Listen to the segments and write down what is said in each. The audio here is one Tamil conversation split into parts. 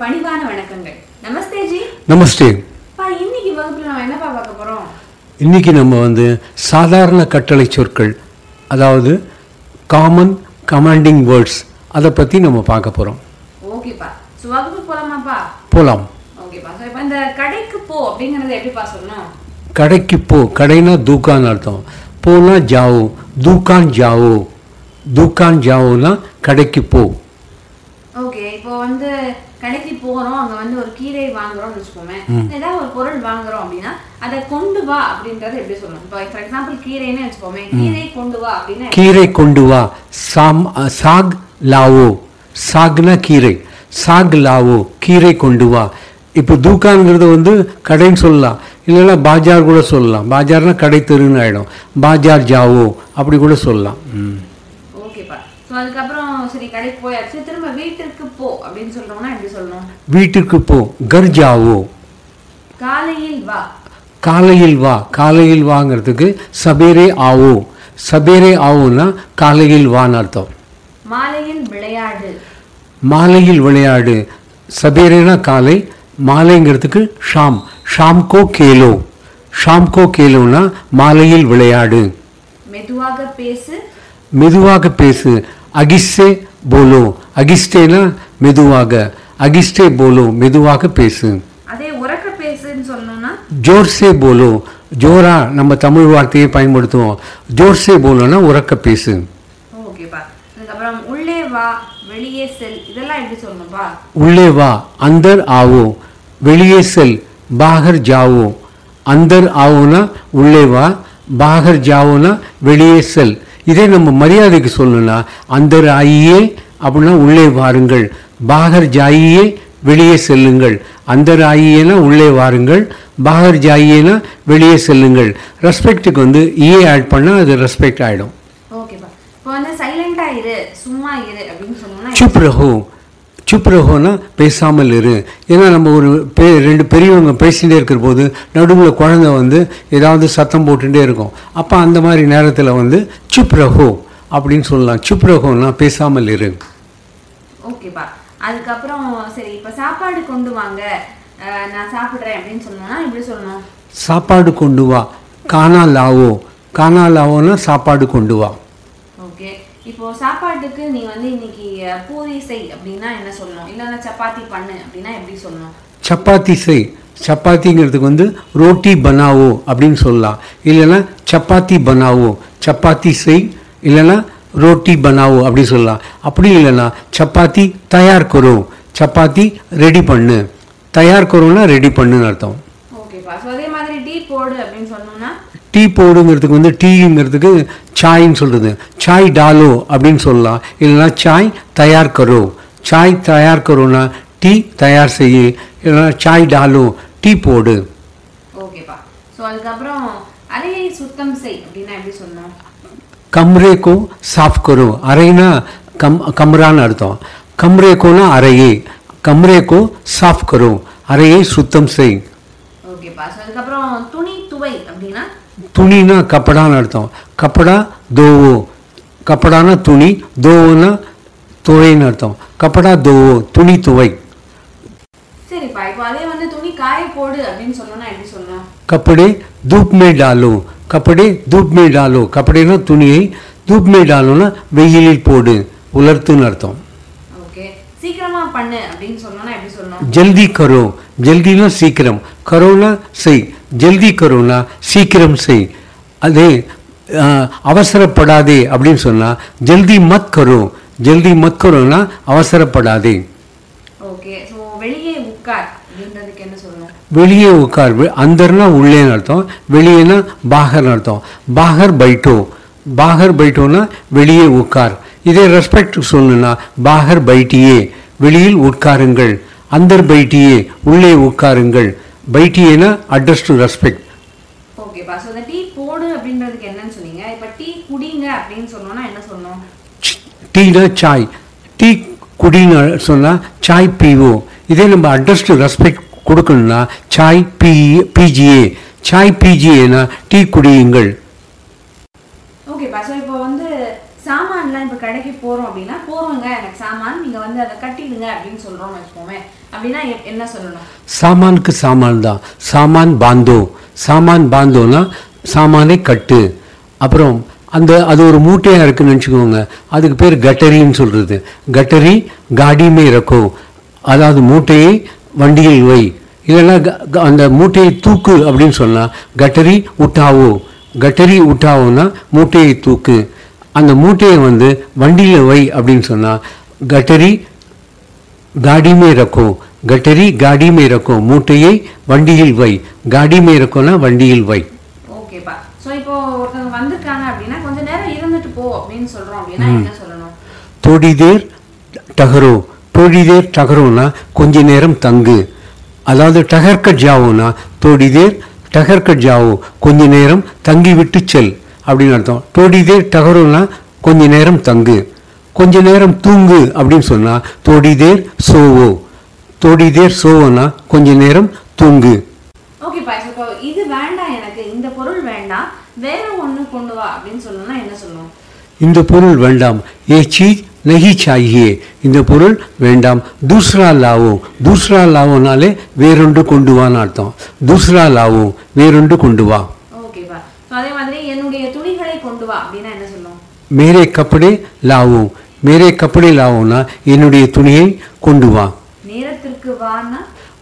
பணிவான வணக்கங்கள். நமஸ்தே ஜி. நமஸ்தே. இன்னைக்கு வகுப்புல நம்ம என்னப்பா பார்க்க போறோம்? இன்னைக்கு நம்ம வந்து சாதாரண கட்டளை சொற்கள் அதாவது காமன் கமாண்டிங் வேர்ட்ஸ் அதை பற்றி நம்ம பார்க்க போகிறோம் ஓகேப்பா ஸோ வகுப்பு போலாமாப்பா? போகலாம் ஓகேப்பா ஸோ இப்போ இந்த கடைக்கு போ அப்படிங்கறத எப்படிப்பா சொல்லணும்? கடைக்கு போ. கடைனா தூக்கான் அர்த்தம். போனா ஜாவோ. தூக்கான் ஜாவோ. தூக்கான் ஜாவோனா கடைக்கு போ. ஓகே இப்போ வந்து கடைக்கு போறோம் அங்க வந்து ஒரு கீரை வாங்குறோம்னு வச்சுக்கோமே ஏதாவது ஒரு பொருள் வாங்குறோம் அப்படின்னா அதை கொண்டு வா அப்படின்றத எப்படி சொல்லணும் இப்போ ஃபார் எக்ஸாம்பிள் கீரைன்னு வச்சுக்கோமே கீரை கொண்டு வா அப்படின்னா கீரை கொண்டு வா. சாம் சாக் லாவோ. சாக்னா கீரை. சாக் லாவோ கீரை கொண்டு வா. இப்போ தூக்கான்ங்கிறது வந்து கடைன்னு சொல்லலாம். இல்லைன்னா பாஜார் கூட சொல்லலாம். பாஜார்னா கடை தெருன்னு ஆகிடும் பாஜார் ஜாவோ அப்படி கூட சொல்லலாம். ம். ஓகேப்பா ஸோ அதுக்கப்புறம் சரி கடைக்கு போயாச்சு. திரும்ப வீட்டிற்கு போ அப்படின்னு சொல்றோம்னா எப்படி சொல்லணும்? வீட்டுக்கு போ. கர் ஜாவோ காலையில் வா. காலையில் வா. காலையில் வாங்கிறதுக்கு சபேரே ஆவோ சபேரே ஆவோன்னா காலையில் வான்னு அர்த்தம். மாலையில் விளையாடு. மாலையில் விளையாடு. சபேரேனா காலை மாலைங்கிறதுக்கு ஷாம். ஷாம்கோ கேலோ. ஷாம்கோ கேலோனா மாலையில் விளையாடு. மெதுவாக பேசு. மெதுவாக பேசு. அகிஸ்டே போலோ. அகிஸ்டேனா மெதுவாக. அகிஸ்டே போலோ மெதுவாக பேசு. அதே உறக்க பேசுன்னு சொல்லணும்னா ஜோர்சே போலோ. ஜோரா நம்ம தமிழ் வார்த்தையை பயன்படுத்துவோம். ஜோர்சே போலோனா உறக்க பேசு. ஓகேப்பா அதுக்கப்புறம் உள்ளே வா வெளியே செல். இதெல்லாம் எப்படி சொல்லணும்ப்பா உள்ளே வா அந்தர் ஆவோ. வெளியே செல் பாகர் ஜாவோ. அந்தர் ஆவோனா உள்ளே வா பாகர் ஜாவோனா வெளியே செல். இதே நம்ம மரியாதைக்கு சொல்லணும்னா அந்தர் ஆயியே அப்படின்னா உள்ளே வாருங்கள். பாகர் ஜாயியே வெளியே செல்லுங்கள். அந்தர் ஆயியேனா உள்ளே வாருங்கள். பாகர் ஜாயியேனா வெளியே செல்லுங்கள். ரெஸ்பெக்ட்டுக்கு வந்து ஈயே ஆட் பண்ணால் அது ரெஸ்பெக்ட் ஆகிடும் ஓகேப்பா. இப்போ வந்து சைலண்டா இரு சும்மா இரு அப்படின்னு சொன்னோம்னா சுப் ரஹோனா பேசாமல் இரு. ஏன்னா நம்ம ஒரு பெ ரெண்டு பெரியவங்க பேசிகிட்டே இருக்கிற போது நடுவில் குழந்தை வந்து ஏதாவது சத்தம் போட்டுட்டே இருக்கும். அப்போ அந்த மாதிரி நேரத்தில் வந்து சுப் ரஹோ அப்படின்னு சொல்லலாம். சுப் ரஹோனா பேசாமல் இரு. ஓகேப்பா அதுக்கப்புறம் சரி இப்போ சாப்பாடு கொண்டு வாங்க. நான் சாப்பிட்றேன் அப்படின்னு எப்படி சொல்லணும்? சாப்பாடு கொண்டு வா. கானா லாவோ. கானா லாவோனா சாப்பாடு கொண்டு வா. ஓகே இப்போ சாப்பாட்டுக்கு நீ வந்து இன்னைக்கு பூரி செய் அப்படின்னா என்ன சொல்லணும்? இல்லைன்னா சப்பாத்தி பண்ணு அப்படின்னா எப்படி சொல்லணும்? சப்பாத்தி செய். சப்பாத்திங்கிறதுக்கு வந்து ரோட்டி பனாவோ அப்படின்னு சொல்லலாம். இல்லைன்னா சப்பாத்தி பனாவோ சப்பாத்தி செய். இல்லைன்னா ரோட்டி பனாவோ அப்படி சொல்லலாம். அப்படி இல்லைன்னா சப்பாத்தி தயார் கரோ. சப்பாத்தி ரெடி பண்ணு. தயார் கரோனா ரெடி பண்ணுன்னு அர்த்தம். ஓகேப்பா. ஸோ அதே மாதிரி டீ போடு. அப்படின்னு டீ போடுங்கிறதுக்கு வந்து டீங்கிறதுக்கு சாய்ன்னு சொல்கிறது சாய் டாலோ அப்படின்னு சொல்லலாம். இல்லைன்னா சாய் தயார் கரோ. சாய் தயார் கரோன்னா டீ தயார் செய்ய. இல்லைன்னா சாய் டாலோ டீ போடு. ஓகேப்பா கம்ரேக்கோ சாஃப் கரோ. அறைனா கம் கம்ரான்னு அர்த்தம். கம்ரேக்கோனா அறையே. கம்ரேக்கோ சாஃப் கரோ. அறையை சுத்தம் செய்யும் கண்டிப்பா. அதுக்கப்புறம் துணி துவை அப்படின்னா? துணினா கப்படான்னு அர்த்தம். கப்படா தோவோ. கப்படானா துணி தோவோனா துவைன்னு அர்த்தம். கப்படா தோவோ துணி துவை. சரிப்பா இப்போ அதே வந்து துணி காய போடு அப்படின்னு சொன்னோம்னா எப்படி சொல்லலாம்? கப்படே தூப் மே டாலோ. கப்படே தூப் மே டாலோ. கப்படேனா துணியை தூப் மே டாலோனா வெயிலில் போடு. உலர்த்துன்னு அர்த்தம். ஜல்தி கரோ. ஜல்தினா சீக்கிரம். கரோனா செய். ஜல்தி கரோனா சீக்கிரம் செய். அதே அவசரப்படாதே அப்படின்னு சொன்னா ஜல்தி மத் கரோ. ஜல்தி மத் கரோனா அவசரப்படாதே. வெளியே உட்கார் அந்தர்னா உள்ளேன்னு அர்த்தம். வெளியேனா பாகர்னு அர்த்தம். பாகர் பைட்டோ. பாகர் பைட்டோனா வெளியே உட்கார். இதே ரெஸ்பெக்ட் சொல்லணும்னா பாகர் பைட்டியே. வெளியில் உட்காருங்கள். அந்தர் பைட்டியே. உள்ளே உட்காருங்கள். பைட்டியேனா அட்ரஸ் டு ரெஸ்பெக்ட் ஓகேப்பா ஸோ இந்த டீ போடு அப்படின்றதுக்கு என்னன்னு சொன்னீங்க. இப்போ டீ குடிங்க அப்படின்னு சொன்னோம்னா என்ன சொல்லணும் டீனா சாய். டீ குடின்னு சொன்னால் சாய் பீவோ இதே நம்ம அட்ரஸ் டு ரெஸ்பெக்ட் கொடுக்கணும்னா சாய் பி பிஜிஏ சாய் பிஜிஏனா டீ குடியுங்கள். ஓகேப்பா ஸோ இப்போ வந்து சாமான்லாம் இப்போ கடைக்கு போகிறோம் அப்படின்னா போகிறோங்க எனக்கு சாமான் நீங்கள் வந்து அதை கட்டிடுங்க அப்படின்னு சொல்றோம்னு வச்சுக்கோமே. அப்படின்னா என்ன சொல்லணும்? சாமானுக்கு சாமான் தான். சாமான் பாந்தோ. சாமான் பாந்தோனா சாமானை கட்டு. அப்புறம் அந்த அது ஒரு மூட்டையாக இருக்குன்னு நினச்சிக்கோங்க அதுக்கு பேர் கட்டரின்னு சொல்கிறது கட்டரி காடியுமே ரக்கோ. அதாவது மூட்டையை வண்டியில் வை. இல்லைன்னா அந்த மூட்டையை தூக்கு அப்படின்னு சொன்னால் கட்டரி உட்டாவோ. கட்டரி உட்டாவோன்னா மூட்டையை தூக்கு. அந்த மூட்டையை வந்து வண்டியில் வை அப்படின்னு சொன்னால் கட்டரி காடிமே ரக்கும். கட்டரி காடிமே ரக்கும். மூட்டையை வண்டியில் வை. காடிமே ரக்கோன்னா வண்டியில் வை. ஓகேப்பா ஸோ இப்போ ஒருத்தவங்க வந்திருக்காங்க அப்படின்னா கொஞ்ச தொடிதேர் டகரோ. தொடிதேர் டகரோனா கொஞ்ச நேரம் தங்கு. அதாவது டகர்க்க ஜாவோனா தொடிதேர் டகர்க்க ஜாவோ. கொஞ்ச நேரம் தங்கி விட்டு செல். அப்படின்னு அர்த்தம். தொடிதே டகருன்னா கொஞ்ச நேரம் தங்கு. கொஞ்ச நேரம் தூங்கு அப்படின்னு சொன்னால் தொடிதேர் சோவோ. தொடிதேர் சோவோனா கொஞ்ச நேரம் தூங்கு. ஓகேப்பா இப்போ இது வேண்டாம் எனக்கு. இந்த பொருள் வேண்டாம் வேற ஒன்று கொண்டு வா அப்படின்னு சொல்லணும்னா என்ன சொல்லணும்? இந்த பொருள் வேண்டாம். ஏ சீஸ் நகி சாகியே இந்த பொருள் வேண்டாம். தூஸ்ரா லாவோ. தூஸ்ரா லாவோனாலே வேறொன்று கொண்டு வான்னு அர்த்தம். தூஸ்ரா லாவோ. வேறொன்று கொண்டு வா. ஓகேப்பா அதே மாதிரி கொண்டு வா அப்படின்னா என்ன சொல்லணும் மேரே கப்படே லாவோ. மேரே கப்படே லாவோனா என்னுடைய துணியை கொண்டு வா. நேரத்திற்கு வான்னா?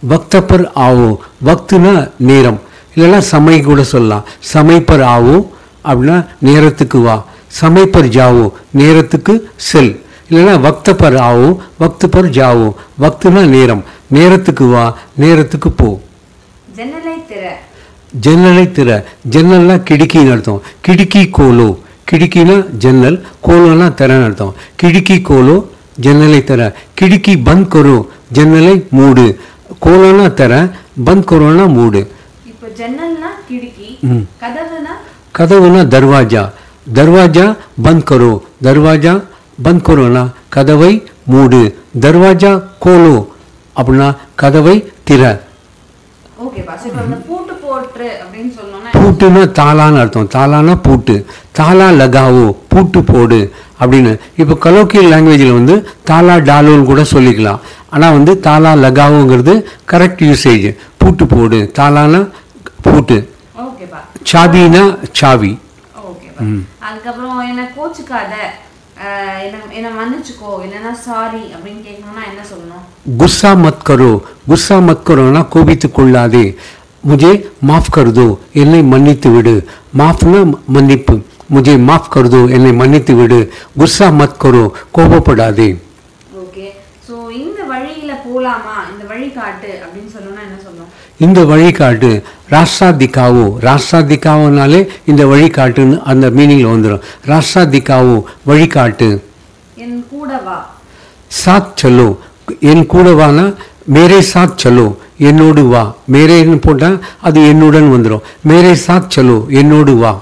வக்த பர் ஆவோ. வக்துனா நேரம். இல்லைன்னா சமை கூட சொல்லலாம். சமை பர் ஆவோ அப்படின்னா நேரத்துக்கு வா. சமை பர் ஜாவோ. நேரத்துக்கு செல். இல்லைன்னா வக்த பர் ஆவோ வக்து பர் ஜாவோ. வக்துனா நேரம். நேரத்துக்கு வா நேரத்துக்கு போ. ஜன்னலை திற. ஜன்னலை திற. ஜன்னல்னா கிடுக்கின்னு அர்த்தம். கிடுக்கி கோலோ. கிடுக்கினா ஜன்னல் கோலோனா திறன்னு அர்த்தம். கிடுக்கி கோலோ ஜன்னலை திற. கிடுக்கி பந்த் கரோ ஜன்னலை மூடு. கோலோனா திற பந்த் கரோனா மூடு. கதவுனா? தர்வாஜா. தர்வாஜா பந்த் கரோ. தர்வாஜா பந்த் கரோனா. கதவை மூடு. தர்வாஜா கோலோ. அப்படின்னா கதவை திற. ஓகேப்பா. பூட்டுன்னா தாளான்னு அர்த்தம். தாளானா பூட்டு. தாளா லகாவோ பூட்டு போடு அப்படின்னு. இப்போ கலோக்கியல் லாங்குவேஜில் வந்து தாலா டாலோன்னு கூட சொல்லிக்கலாம். ஆனால் வந்து தாலா லகாவோங்கிறது கரெக்ட் யூசேஜ் பூட்டு போடு. தாளானா பூட்டு. சாவினா சாவி. அதுக்கப்புறம் என்ன கோச்சுக்காத என்ன மன்னிச்சுக்கோ குஸ்ஸா மத் குஸ்ஸா மத் கோபித்து கொள்ளாதே. முஜே மாஃப் கருதோ என்னை மன்னித்து விடு. மாஃப்னா மன்னிப்பு. முஜே மாஃப் கருதோ என்னை மன்னித்து விடு. குஸ்ஸா மத் கரோ கோபப்படாதே. ஓகே. ஸோ இந்த வழியில போலாமா? இந்த வழி காட்டு அப்படின்னு சொல்லணும்னா என்ன சொல்லணும் இந்த வழிகாட்டு ராஷ்டிரா திக்காவோ ராஷ்டிரா திக்காவோனாலே இந்த வழிகாட்டுன்னு அந்த மீனிங்ல வந்துடும் ராஷ்டிரா திக்காவோ வழிகாட்டு. என் கூட வா சாத் சலோ என் கூட வானா மேரே சாத் சலோ என்னோடு வா. மேரேன்னு போட்டால் அது என்னுடன் வந்துடும். மேரே சாத் சலோ என்னோடு வா.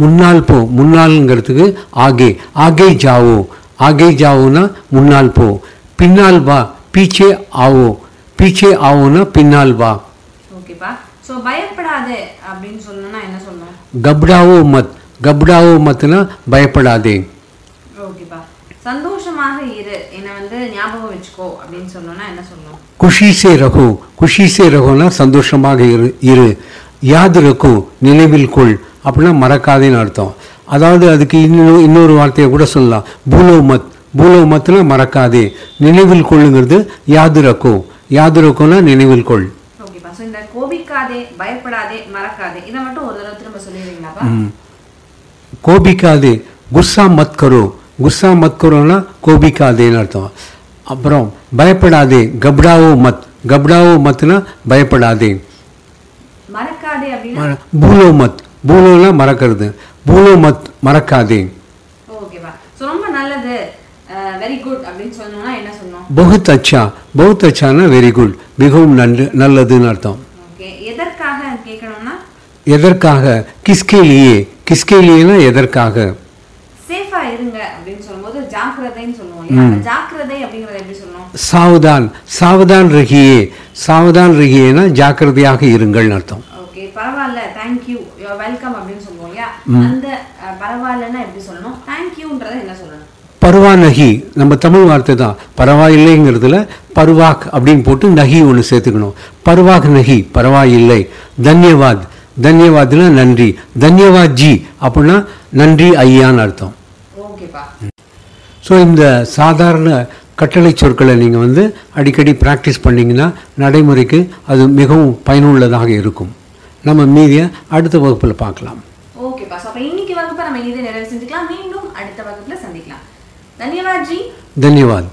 முன்னால் போ முன்னால்ங்கிறதுக்கு ஆகே. ஆகே ஜாவோ. ஆகே ஜாவோனா முன்னால் போ. பின்னால் வா. பீச்சே ஆவோ. பீச்சே ஆவோனா பின்னால் வா. ஓகேப்பா. ஸோ பயப்படாதே அப்படின்னு சொல்லணும்னா என்ன சொல்லணும் கப்டாவோ மத். கப்டாவோ மத்னா பயப்படாதே. சந்தோஷமாக இரு. என்னை வந்து ஞாபகம் வச்சுக்கோ அப்படின்னு சொல்லணும்னா என்ன சொல்லணும் குஷி சே ரகு. குஷி சே ரகுனா சந்தோஷமாக இரு இரு. யாது ரகு? நினைவில் கொள். அப்படின்னா மறக்காதேன்னு அர்த்தம். அதாவது அதுக்கு இன்னொரு இன்னொரு வார்த்தையை கூட சொல்லலாம். பூலோ மத் பூலோ மத்னா மறக்காதே. நினைவில் கொள்ளுங்கிறது யாது ரகு. யாது ரகுனா நினைவில் கொள். ஓகேப்பா ஸோ இந்த கோபிக்காதே பயப்படாதே மறக்காதே இதை மட்டும் ஒரு தடவை திரும்ப சொல்லிடுறீங்களாப்பா கோபிக்காதே. குஸ்ஸா மத் கரோ குஸ்ஸா மத் கரோனா கோபிக்காதேன்னு அர்த்தம். அப்புறம் பயப்படாதே கப்டாவோ மத். கப்டாவோ மத்னா பயப்படாதே. மறக்காதே பூலோ மத். பூலோனா மறக்கிறது. பூலோ மத் மறக்காதே. ஓகேப்பா ஸோ ரொம்ப நல்லது. வெரி குட் அப்படின்னு சொல்லணும்னா என்ன சொல்லணும் பகுத் அச்சா பகுத் அச்சானா வெரி குட் மிகவும் நன்று நல்லதுன்னு அர்த்தம். ஓகே எதற்காக கேட்கணும்னா? எதற்காக? கிஸ்கே லியே கிஸ்கே லியேனா எதற்காக சேஃபா இருங்க அப்படின்னு சொல்லும்போது ஜாக்கிரதைன்னு சொல்லுவோம் ஜாக்கிரதை அப்படிங்கறத எப்படி சொல்லணும் சாவதான் சாவதான் ரகியே. சாவதான் ரகியேனா ஜாக்கிரதையாக இருங்கள்னு அர்த்தம். ஓகே பரவாயில்ல தேங்க்யூ யூ வெல்கம் அப்படின்னு சொல்லுவோம் இல்லையா? அந்த பரவாயில்லன்னா எப்படி சொல்லணும்? தேங்க்யூன்றதை என்ன சொல்லணும்? பருவா நகி. நம்ம தமிழ் வார்த்தை தான். பரவாயில்லைங்கிறதுல பருவாக் அப்படின்னு போட்டு நகி ஒன்று சேர்த்துக்கணும். பருவாக் நகி பரவாயில்லை தன்யவாத். தன்யவாத்னா நன்றி. தன்யவாத் ஜி அப்படின்னா நன்றி ஐயான்னு அர்த்தம். ஸோ இந்த சாதாரண கட்டளை சொற்களை நீங்கள் வந்து அடிக்கடி ப்ராக்டிஸ் பண்ணிங்கன்னா நடைமுறைக்கு அது மிகவும் பயனுள்ளதாக இருக்கும். நம்ம மீதியை அடுத்த வகுப்பில் பார்க்கலாம். ஸோ அப்போ இன்னைக்கு வகுப்பை நம்ம இதை நிறைவு செஞ்சுக்கலாம். மீண்டும் அடுத்த வகுப்புல சந்திக்கலாம். தன்யவாத் ஜி. தன்யவாத்.